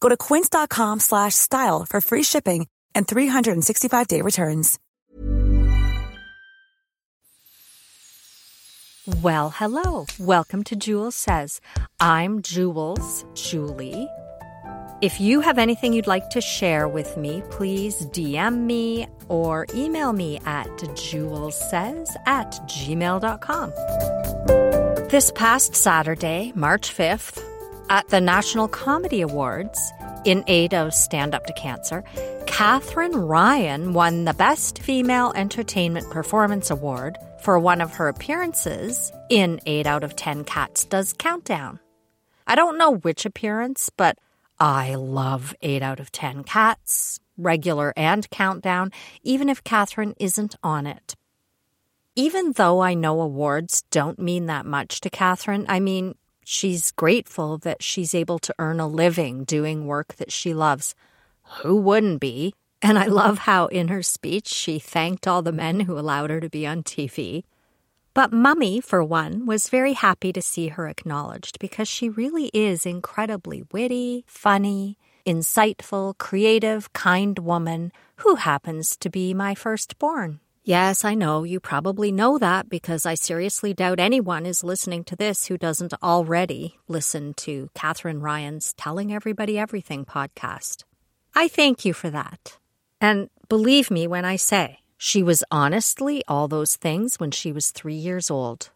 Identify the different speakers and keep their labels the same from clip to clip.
Speaker 1: Go to quince.com slash style for free shipping and 365-day returns.
Speaker 2: Well, hello. Welcome to Jules Says. I'm Jules, Julie. If you have anything you'd like to share with me, please DM me or email me at julessays at gmail.com. This past Saturday, March 5th, at the National Comedy Awards, in aid of Stand Up to Cancer, Katherine Ryan won the Best Female Entertainment Performance Award for one of her appearances in 8 out of 10 Cats Does Countdown. I don't know which appearance, but I love 8 out of 10 Cats, regular and countdown, even if Katherine isn't on it. Even though I know awards don't mean that much to Katherine, I mean, she's grateful that she's able to earn a living doing work that she loves. Who wouldn't be? And I love how in her speech she thanked all the men who allowed her to be on TV. But Mummy, for one, was very happy to see her acknowledged because she really is incredibly witty, funny, insightful, creative, kind woman who happens to be my firstborn. Yes, I know you probably know that because I seriously doubt anyone is listening to this who doesn't already listen to Katherine Ryan's Telling Everybody Everything podcast. I thank you for that. And believe me when I say, she was honestly all those things when she was three years old.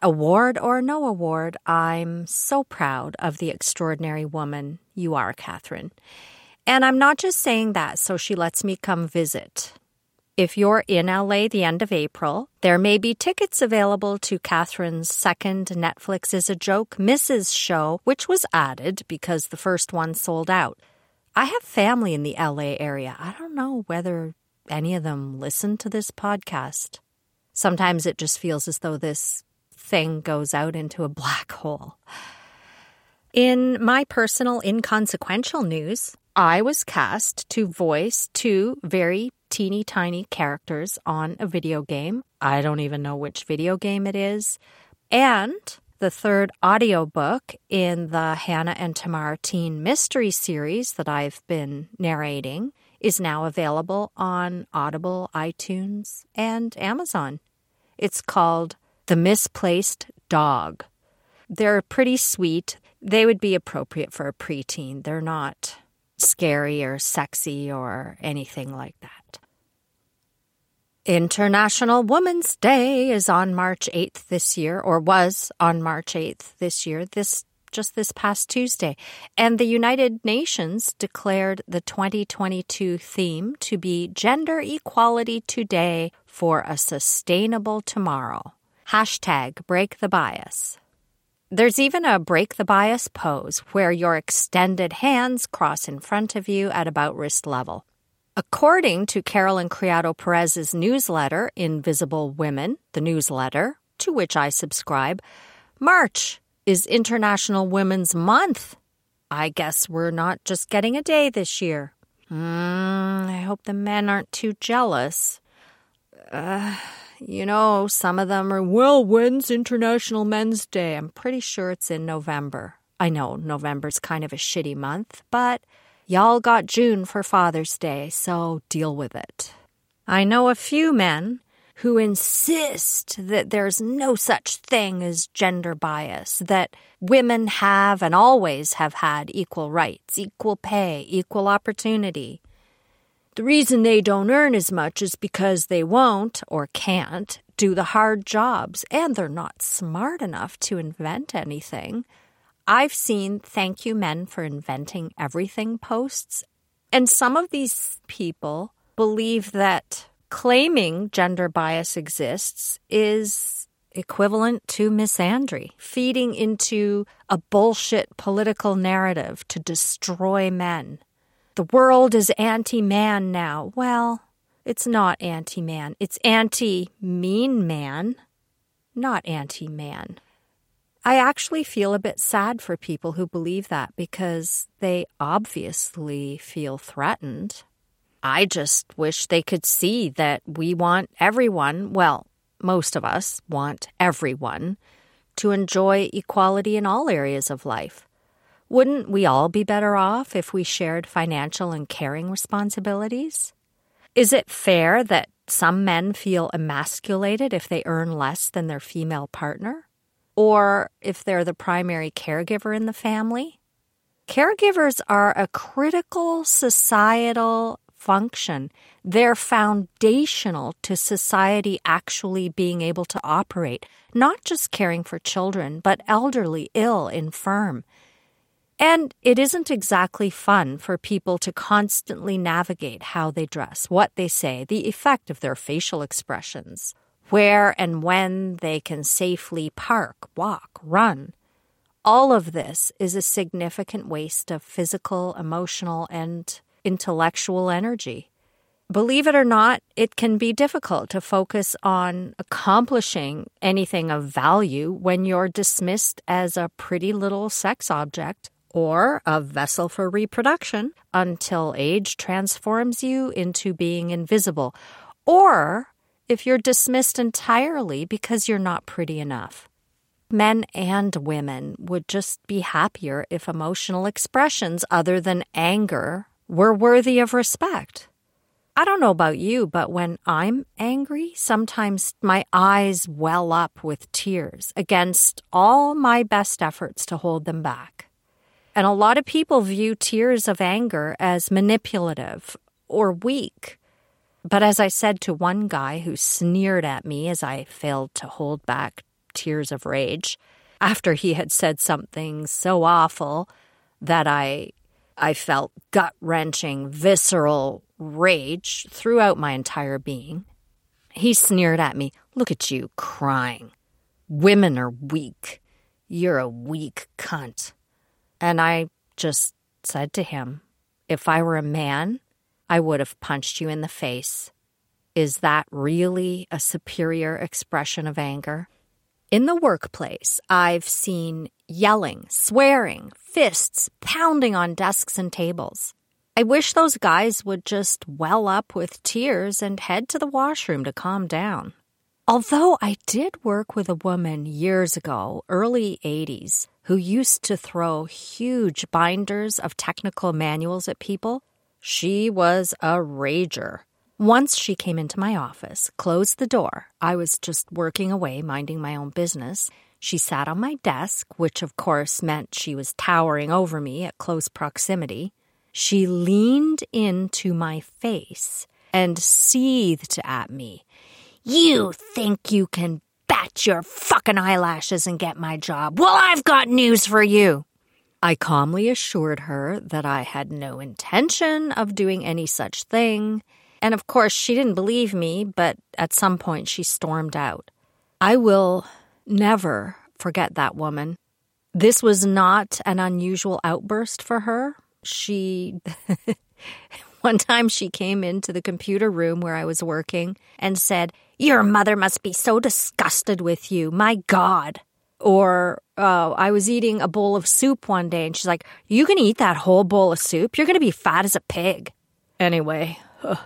Speaker 2: Award or no award, I'm so proud of the extraordinary woman you are, Katherine. And I'm not just saying that so she lets me come visit. If you're in LA the end of April, there may be tickets available to Katherine's second Netflix is a Joke Mrs. show, which was added because the first one sold out. I have family in the LA area. I don't know whether any of them listen to this podcast. Sometimes it just feels as though this thing goes out into a black hole. In my personal inconsequential news, I was cast to voice two very teeny tiny characters on a video game. I don't even know which video game it is. And the third audiobook in the Hannah and Tamar teen mystery series that I've been narrating is now available on Audible, iTunes, and Amazon. It's called The Misplaced Dog. They're pretty sweet. They would be appropriate for a preteen. They're not scary or sexy or anything like that. International Women's Day is on March 8th this year, or was on March 8th this year, this just this past Tuesday. And the United Nations declared the 2022 theme to be Gender Equality Today for a Sustainable Tomorrow. Hashtag break the bias. There's even a break the bias pose where your extended hands cross in front of you at about wrist level. According to Caroline Criado Perez's newsletter, Invisible Women, the newsletter, to which I subscribe, March is International Women's Month. I guess we're not just getting a day this year. Mm, I hope the men aren't too jealous. Uh, you know, some of them are, well, when's International Men's Day? I'm pretty sure it's in November. I know November's kind of a shitty month, but Y'all got June for Father's Day, so deal with it. I know a few men who insist that there's no such thing as gender bias, that women have and always have had equal rights, equal pay, equal opportunity. The reason they don't earn as much is because they won't or can't do the hard jobs, and they're not smart enough to invent anything. I've seen thank you men for inventing everything posts, and some of these people believe that claiming gender bias exists is equivalent to misandry, feeding into a bullshit political narrative to destroy men. The world is anti man now. Well, it's not anti man, it's anti mean man, not anti man. I actually feel a bit sad for people who believe that because they obviously feel threatened. I just wish they could see that we want everyone, well, most of us want everyone, to enjoy equality in all areas of life. Wouldn't we all be better off if we shared financial and caring responsibilities? Is it fair that some men feel emasculated if they earn less than their female partner? or if they're the primary caregiver in the family. Caregivers are a critical societal function. They're foundational to society actually being able to operate, not just caring for children, but elderly, ill, infirm. And it isn't exactly fun for people to constantly navigate how they dress, what they say, the effect of their facial expressions where and when they can safely park, walk, run. All of this is a significant waste of physical, emotional, and intellectual energy. Believe it or not, it can be difficult to focus on accomplishing anything of value when you're dismissed as a pretty little sex object or a vessel for reproduction until age transforms you into being invisible, or if you're dismissed entirely because you're not pretty enough. Men and women would just be happier if emotional expressions other than anger were worthy of respect. I don't know about you, but when I'm angry, sometimes my eyes well up with tears against all my best efforts to hold them back. And a lot of people view tears of anger as manipulative or weak. But as I said to one guy who sneered at me as I failed to hold back tears of rage, after he had said something so awful that I I felt gut-wrenching, visceral rage throughout my entire being. He sneered at me, "Look at you crying. Women are weak. You're a weak cunt." And I just said to him, "If I were a man, I would have punched you in the face. Is that really a superior expression of anger? In the workplace, I've seen yelling, swearing, fists pounding on desks and tables. I wish those guys would just well up with tears and head to the washroom to calm down. Although I did work with a woman years ago, early 80s, who used to throw huge binders of technical manuals at people, she was a rager. Once she came into my office, closed the door. I was just working away, minding my own business. She sat on my desk, which of course meant she was towering over me at close proximity. She leaned into my face and seethed at me. You think you can bat your fucking eyelashes and get my job? Well, I've got news for you. I calmly assured her that I had no intention of doing any such thing. And of course, she didn't believe me, but at some point she stormed out. I will never forget that woman. This was not an unusual outburst for her. She. One time she came into the computer room where I was working and said, Your mother must be so disgusted with you. My God. Or uh, I was eating a bowl of soup one day and she's like, You can eat that whole bowl of soup? You're going to be fat as a pig. Anyway, ugh.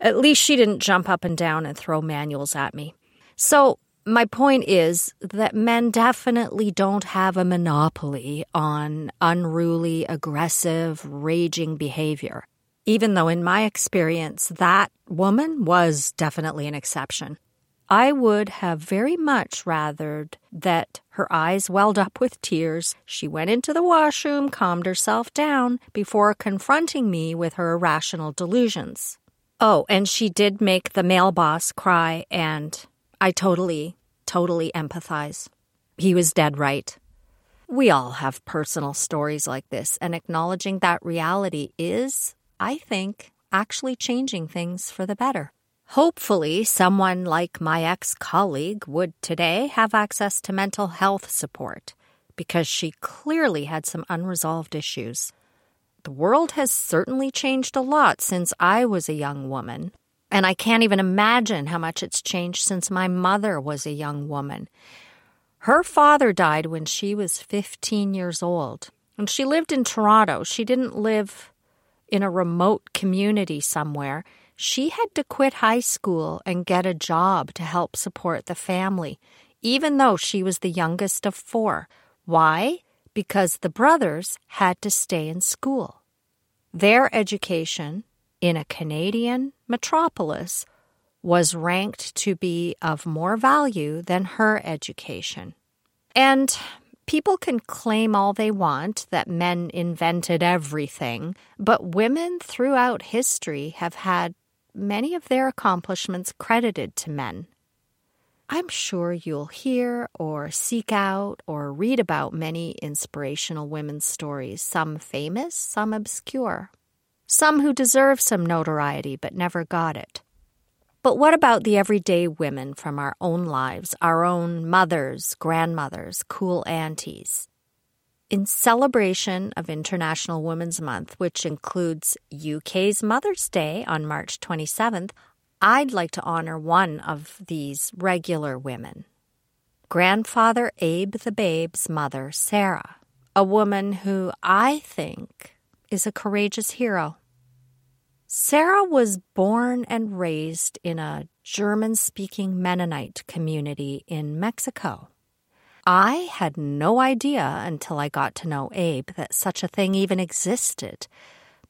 Speaker 2: at least she didn't jump up and down and throw manuals at me. So, my point is that men definitely don't have a monopoly on unruly, aggressive, raging behavior. Even though, in my experience, that woman was definitely an exception. I would have very much rathered that her eyes welled up with tears. She went into the washroom, calmed herself down before confronting me with her irrational delusions. Oh, and she did make the male boss cry, and I totally, totally empathize. He was dead right. We all have personal stories like this, and acknowledging that reality is, I think, actually changing things for the better. Hopefully, someone like my ex colleague would today have access to mental health support because she clearly had some unresolved issues. The world has certainly changed a lot since I was a young woman, and I can't even imagine how much it's changed since my mother was a young woman. Her father died when she was 15 years old, and she lived in Toronto. She didn't live in a remote community somewhere. She had to quit high school and get a job to help support the family, even though she was the youngest of four. Why? Because the brothers had to stay in school. Their education in a Canadian metropolis was ranked to be of more value than her education. And people can claim all they want that men invented everything, but women throughout history have had many of their accomplishments credited to men. I'm sure you'll hear or seek out or read about many inspirational women's stories, some famous, some obscure, some who deserve some notoriety but never got it. But what about the everyday women from our own lives, our own mothers, grandmothers, cool aunties? In celebration of International Women's Month, which includes UK's Mother's Day on March 27th, I'd like to honor one of these regular women. Grandfather Abe the Babe's mother, Sarah, a woman who I think is a courageous hero. Sarah was born and raised in a German speaking Mennonite community in Mexico. I had no idea until I got to know Abe that such a thing even existed.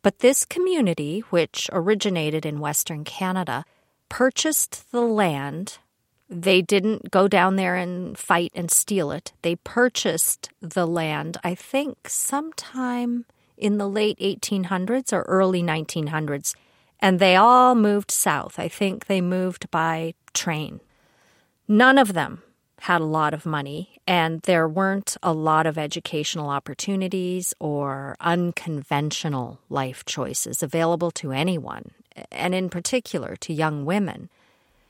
Speaker 2: But this community, which originated in Western Canada, purchased the land. They didn't go down there and fight and steal it. They purchased the land, I think, sometime in the late 1800s or early 1900s. And they all moved south. I think they moved by train. None of them had a lot of money, and there weren't a lot of educational opportunities or unconventional life choices available to anyone, and in particular to young women.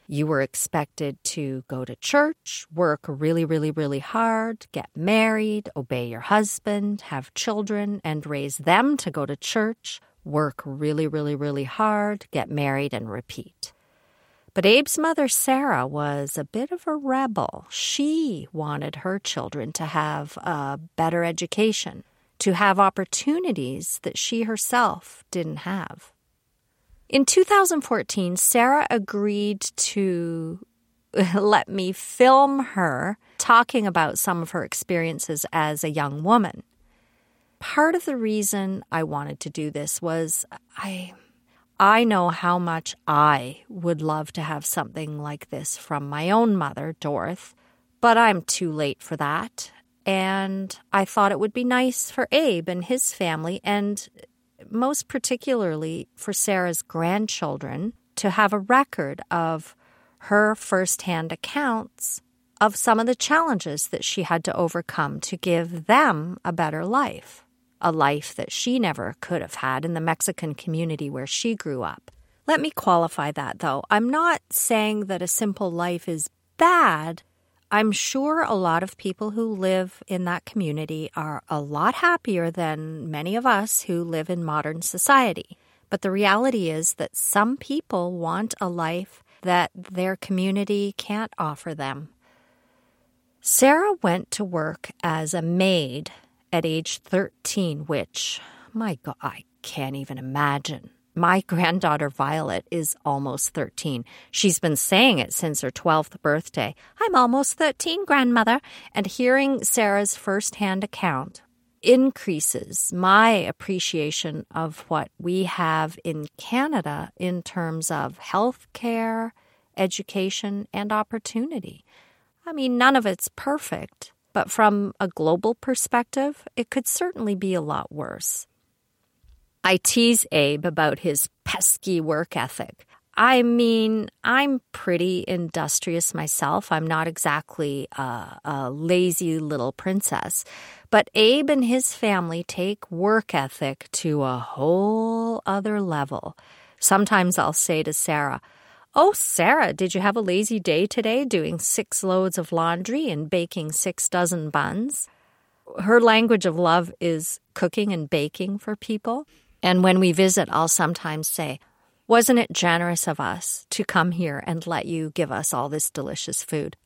Speaker 2: You were expected to go to church, work really, really, really hard, get married, obey your husband, have children, and raise them to go to church, work really, really, really hard, get married, and repeat. But Abe's mother, Sarah, was a bit of a rebel. She wanted her children to have a better education, to have opportunities that she herself didn't have. In 2014, Sarah agreed to let me film her talking about some of her experiences as a young woman. Part of the reason I wanted to do this was I I know how much I would love to have something like this from my own mother, Dorth, but I'm too late for that. And I thought it would be nice for Abe and his family, and most particularly for Sarah's grandchildren, to have a record of her firsthand accounts of some of the challenges that she had to overcome to give them a better life, a life that she never could have had in the Mexican community where she grew up. Let me qualify that though. I'm not saying that a simple life is bad. I'm sure a lot of people who live in that community are a lot happier than many of us who live in modern society. But the reality is that some people want a life that their community can't offer them. Sarah went to work as a maid at age 13, which, my God, I can't even imagine. My granddaughter Violet is almost 13. She's been saying it since her 12th birthday. I'm almost 13, grandmother. And hearing Sarah's firsthand account increases my appreciation of what we have in Canada in terms of health care, education, and opportunity. I mean, none of it's perfect, but from a global perspective, it could certainly be a lot worse. I tease Abe about his pesky work ethic. I mean, I'm pretty industrious myself. I'm not exactly a, a, lazy little princess. But Abe and his family take work ethic to a whole other level. Sometimes I'll say to Sarah, Oh, Sarah, did you have a lazy day today doing six loads of laundry and baking six dozen buns? Her language of love is cooking and baking for people. And when we visit, I'll sometimes say, Wasn't it generous of us to come here and let you give us all this delicious food?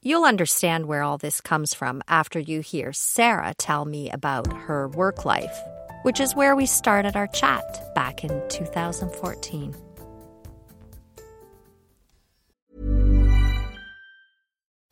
Speaker 2: You'll understand where all this comes from after you hear Sarah tell me about her work life, which is where we started our chat back in 2014.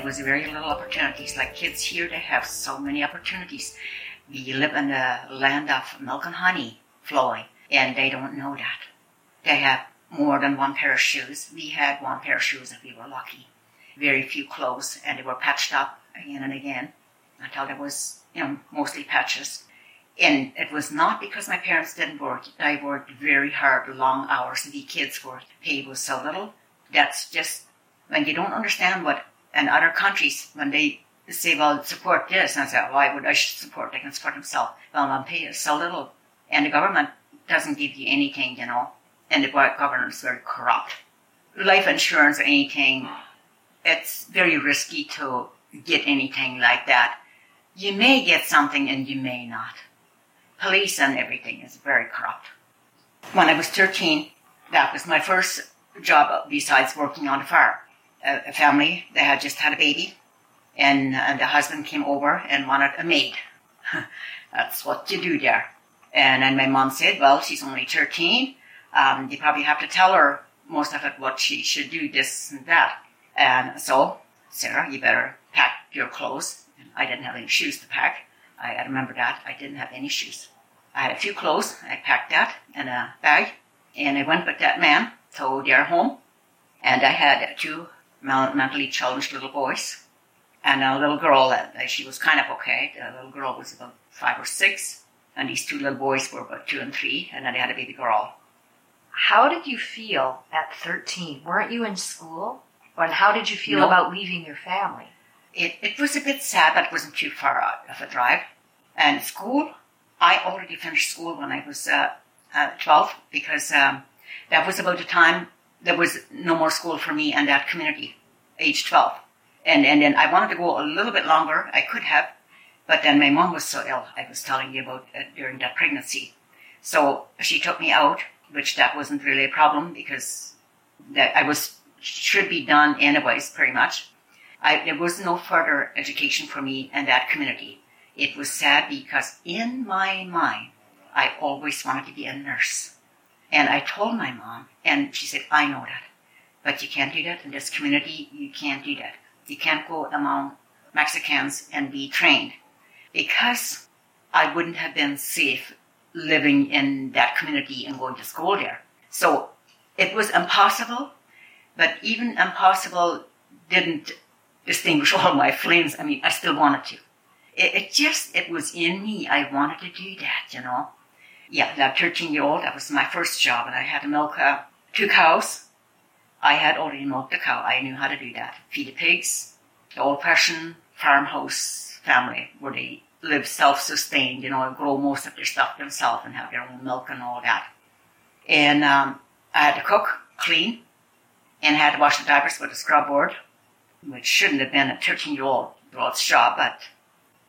Speaker 3: There was very little opportunities. Like kids here, they have so many opportunities. We live in the land of milk and honey flowing, and they don't know that. They have more than one pair of shoes. We had one pair of shoes if we were lucky. Very few clothes, and they were patched up again and again until there was, you know, mostly patches. And it was not because my parents didn't work. I worked very hard, long hours. The kids were paid was so little. That's just when you don't understand what in other countries when they say, well, support this, and I say, why would I support? They can support themselves. Well, my pay is so little, and the government doesn't give you anything, you know, and the government is very corrupt. Life insurance or anything, it's very risky to get anything like that. You may get something and you may not. Police and everything is very corrupt. When I was 13, that was my first job besides working on the farm a, family that had just had a baby, and uh, the husband came over and wanted a maid. That's what you do there. And then my mom said, well, she's only 13. Um, you probably have to tell her most of it what she should do, this and that. And so, Sarah, you better pack your clothes, I didn't have any shoes to pack. I, I remember that. I didn't have any shoes. I had a few clothes. I packed that in a bag, and I went with that man to their home. And I had two mentally challenged little boys and a little girl that she was kind of okay. The little girl was about five or six, and these two little boys were about two and three, and then they had a baby girl.
Speaker 2: How did you feel at 13? Weren't you in school? And how did you feel about leaving your family?
Speaker 3: It, it was a bit sad, but it wasn't too far out of a drive. And school, I already finished school when I was uh, uh, 12 because um, that was about the time there was no more school for me in that community, age 12. And, and then I wanted to go a little bit longer. I could have, but then my mom was so ill. I was telling you about uh, during that pregnancy. So she took me out, which that wasn't really a problem because that I was should be done anyways, pretty much. I, there was no further education for me in that community. It was sad because in my mind, I always wanted to be a nurse. And I told my mom, and she said, I know that. But you can't do that in this community. You can't do that. You can't go among Mexicans and be trained. Because I wouldn't have been safe living in that community and going to school there. So it was impossible, but even impossible didn't distinguish all my flames. I mean, I still wanted to. It, it just, it was in me. I wanted to do that, you know. Yeah, that 13 year old, that was my first job, and I had to milk uh, two cows. I had already milked a cow. I knew how to do that. Feed the pigs, the old fashioned farmhouse family where they live self sustained, you know, grow most of their stuff themselves and have their own milk and all that. And um, I had to cook, clean, and I had to wash the diapers with a scrub board, which shouldn't have been a 13 year old girl's job, but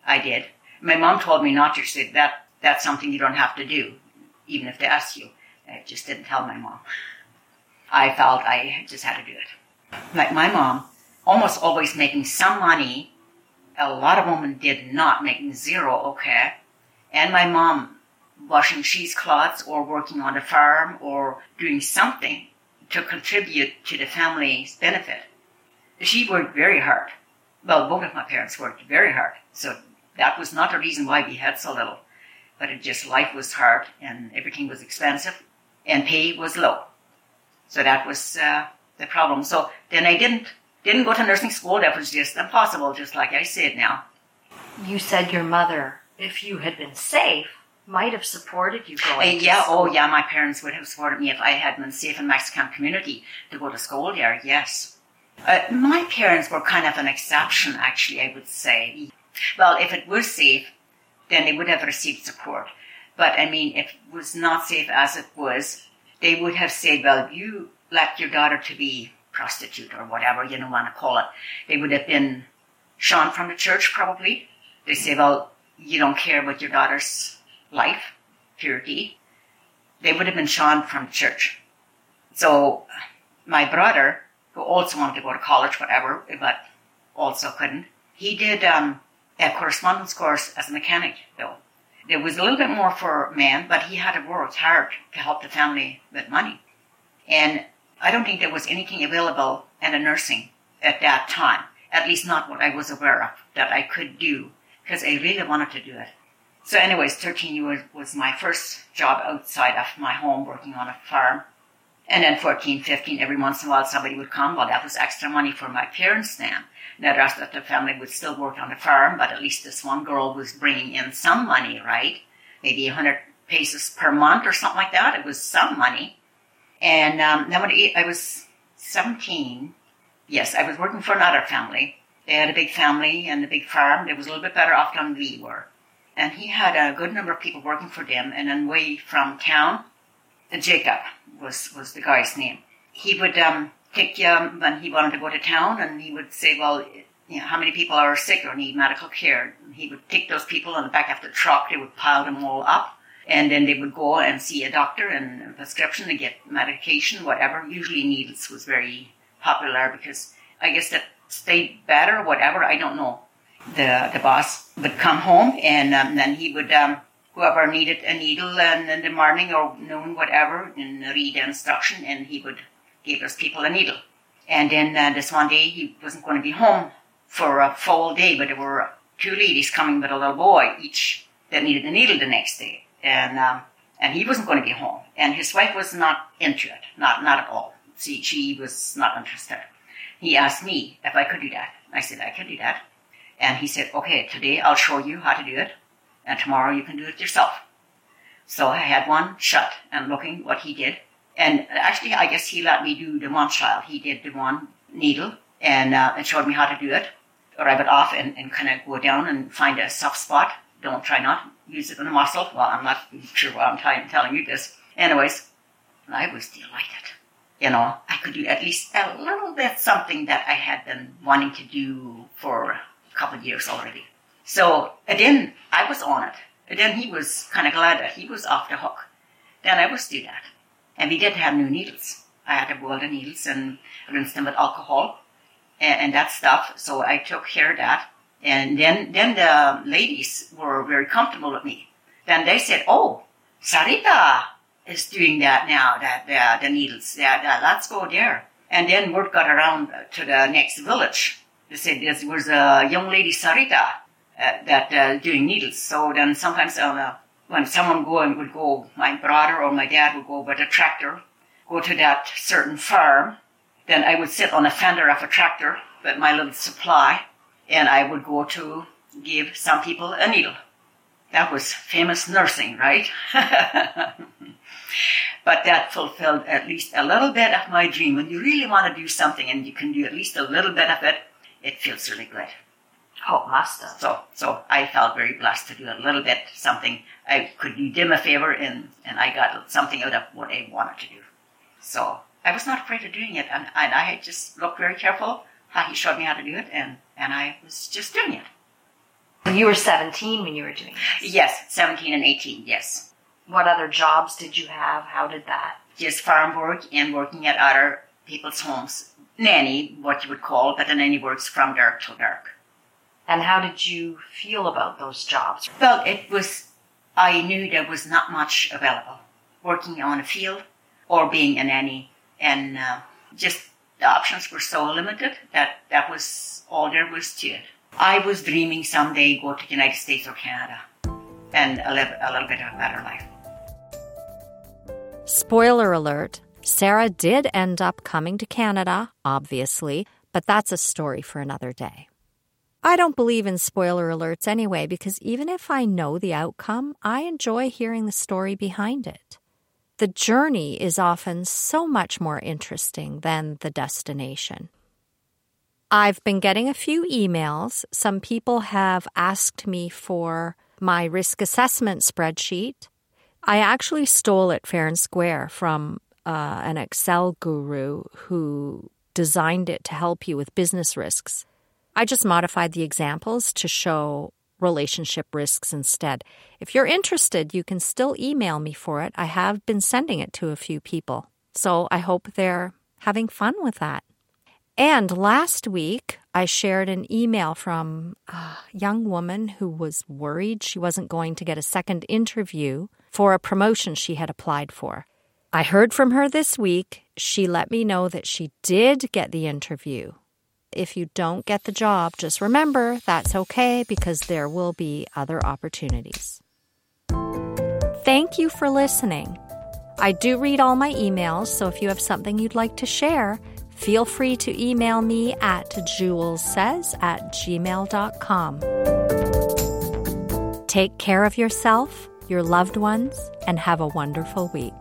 Speaker 3: I did. My mom told me not to. She said that that's something you don't have to do, even if they ask you. I just didn't tell my mom. I felt I just had to do it. Like my mom, almost always making some money. A lot of women did not, making zero, okay. And my mom washing cheesecloths or working on the farm or doing something to contribute to the family's benefit. She worked very hard. Well, both of my parents worked very hard. So that was not the reason why we had so little. But it just, life was hard and everything was expensive and pay was low. So that was uh, the problem. So then I didn't didn't go to nursing school. That was just impossible, just like I said now.
Speaker 2: You said your mother, if you had been safe, might have supported you
Speaker 3: Uh,
Speaker 2: going to
Speaker 3: yeah, oh yeah, my parents would have supported me if I had been safe in Mexican community to go to school there, yes. Uh, my parents were kind of an exception, actually, I would say. Well, if it was safe, then they would have received support. But I mean, if it was not safe as it was, they would have said, well, you left your daughter to be prostitute or whatever you don't want to call it. They would have been shun from the church probably. They say, well, you don't care about your daughter's life, purity. They would have been shun from the church. So my brother, who also wanted to go to college, whatever, but also couldn't, he did um, a correspondence course as a mechanic, though. There was a little bit more for men, but he had to work hard to help the family with money. And I don't think there was anything available in the nursing at that time, at least not what I was aware of, that I could do, because I really wanted to do it. So anyways, 13 years was my first job outside of my home working on a farm. And then 14, 15, every once in a while somebody would come. Well, that was extra money for my parents then. Now the rest of the family would still work on the farm, but at least this one girl was bringing in some money, right? Maybe a hundred pesos per month or something like that. It was some money. And um, then when I was 17, yes, I was working for another family. They had a big family and a big farm. They was a little bit better off than we were. And he had a good number of people working for them. And then way from town, Jacob was, was the guy's name. He would um, take you when he wanted to go to town and he would say, well, you know, how many people are sick or need medical care? And he would take those people on the back of the truck. They would pile them all up. And then they would go and see a doctor and a prescription to get medication, whatever. Usually needles was very popular because I guess that stayed better, whatever. I don't know. The the boss would come home and um, then he would um, whoever needed a needle and in the morning or noon, whatever, and read the instruction and he would give those people a needle. And then uh, this one day he wasn't going to be home for a full day, but there were two ladies coming with a little boy each that needed a needle the next day, and um, and he wasn't going to be home, and his wife was not into it, not not at all. See, she was not interested. He asked me if I could do that. I said I can do that, and he said, okay, today I'll show you how to do it, and tomorrow you can do it yourself. So I had one shut and looking what he did. And actually, I guess he let me do the one trial. He did the one needle and, uh, and showed me how to do it. Rub it off and, and kind of go down and find a soft spot. Don't try not use it on a muscle. Well, I'm not sure why I'm t- telling you this. Anyways, I was delighted. You know, I could do at least a little bit something that I had been wanting to do for a couple of years already. So, then I was on it. And then he was kind of glad that he was off the hook. Then I was do that. And we didn't have new needles. I had to boil the needles and rinse them with alcohol and, and that stuff. So I took care of that. And then, then the ladies were very comfortable with me. Then they said, oh, Sarita is doing that now, that, the, the needles. Yeah, yeah, let's go there. And then word got around to the next village. They said there was a young lady, Sarita, uh, that uh, doing needles. So then sometimes uh, when someone go and would go, my brother or my dad would go with a tractor, go to that certain farm. Then I would sit on a fender of a tractor with my little supply, and I would go to give some people a needle. That was famous nursing, right? but that fulfilled at least a little bit of my dream. When you really want to do something and you can do at least a little bit of it, it feels really good.
Speaker 2: Oh, master.
Speaker 3: So, so I felt very blessed to do a little bit something. I could do them a favor, and and I got something out of what I wanted to do. So I was not afraid of doing it, and, and I just looked very careful how he showed me how to do it, and and I was just doing it.
Speaker 2: You were 17 when you were doing this.
Speaker 3: Yes, seventeen and eighteen. Yes,
Speaker 2: What other jobs did you have? How did that?
Speaker 3: just farm work and working at other people's homes. Nanny, what you would call, but the nanny works from dark till dark.
Speaker 2: And how did you feel about those jobs?
Speaker 3: Well, it was, I knew there was not much available. Working on a field or being a nanny. And uh, just the options were so limited that that was all there was to it. I was dreaming someday go to the United States or Canada and live a little bit of a better life.
Speaker 2: Spoiler alert Sarah did end up coming to Canada, obviously, but that's a story for another day. I don't believe in spoiler alerts anyway, because even if I know the outcome, I enjoy hearing the story behind it. The journey is often so much more interesting than the destination. I've been getting a few emails. Some people have asked me for my risk assessment spreadsheet. I actually stole it fair and square from uh, an Excel guru who designed it to help you with business risks. I just modified the examples to show relationship risks instead. If you're interested, you can still email me for it. I have been sending it to a few people. So I hope they're having fun with that. And last week, I shared an email from a young woman who was worried she wasn't going to get a second interview for a promotion she had applied for. I heard from her this week. She let me know that she did get the interview. If you don't get the job, just remember that's okay because there will be other opportunities. Thank you for listening. I do read all my emails, so if you have something you'd like to share, feel free to email me at julessays at gmail.com. Take care of yourself, your loved ones, and have a wonderful week.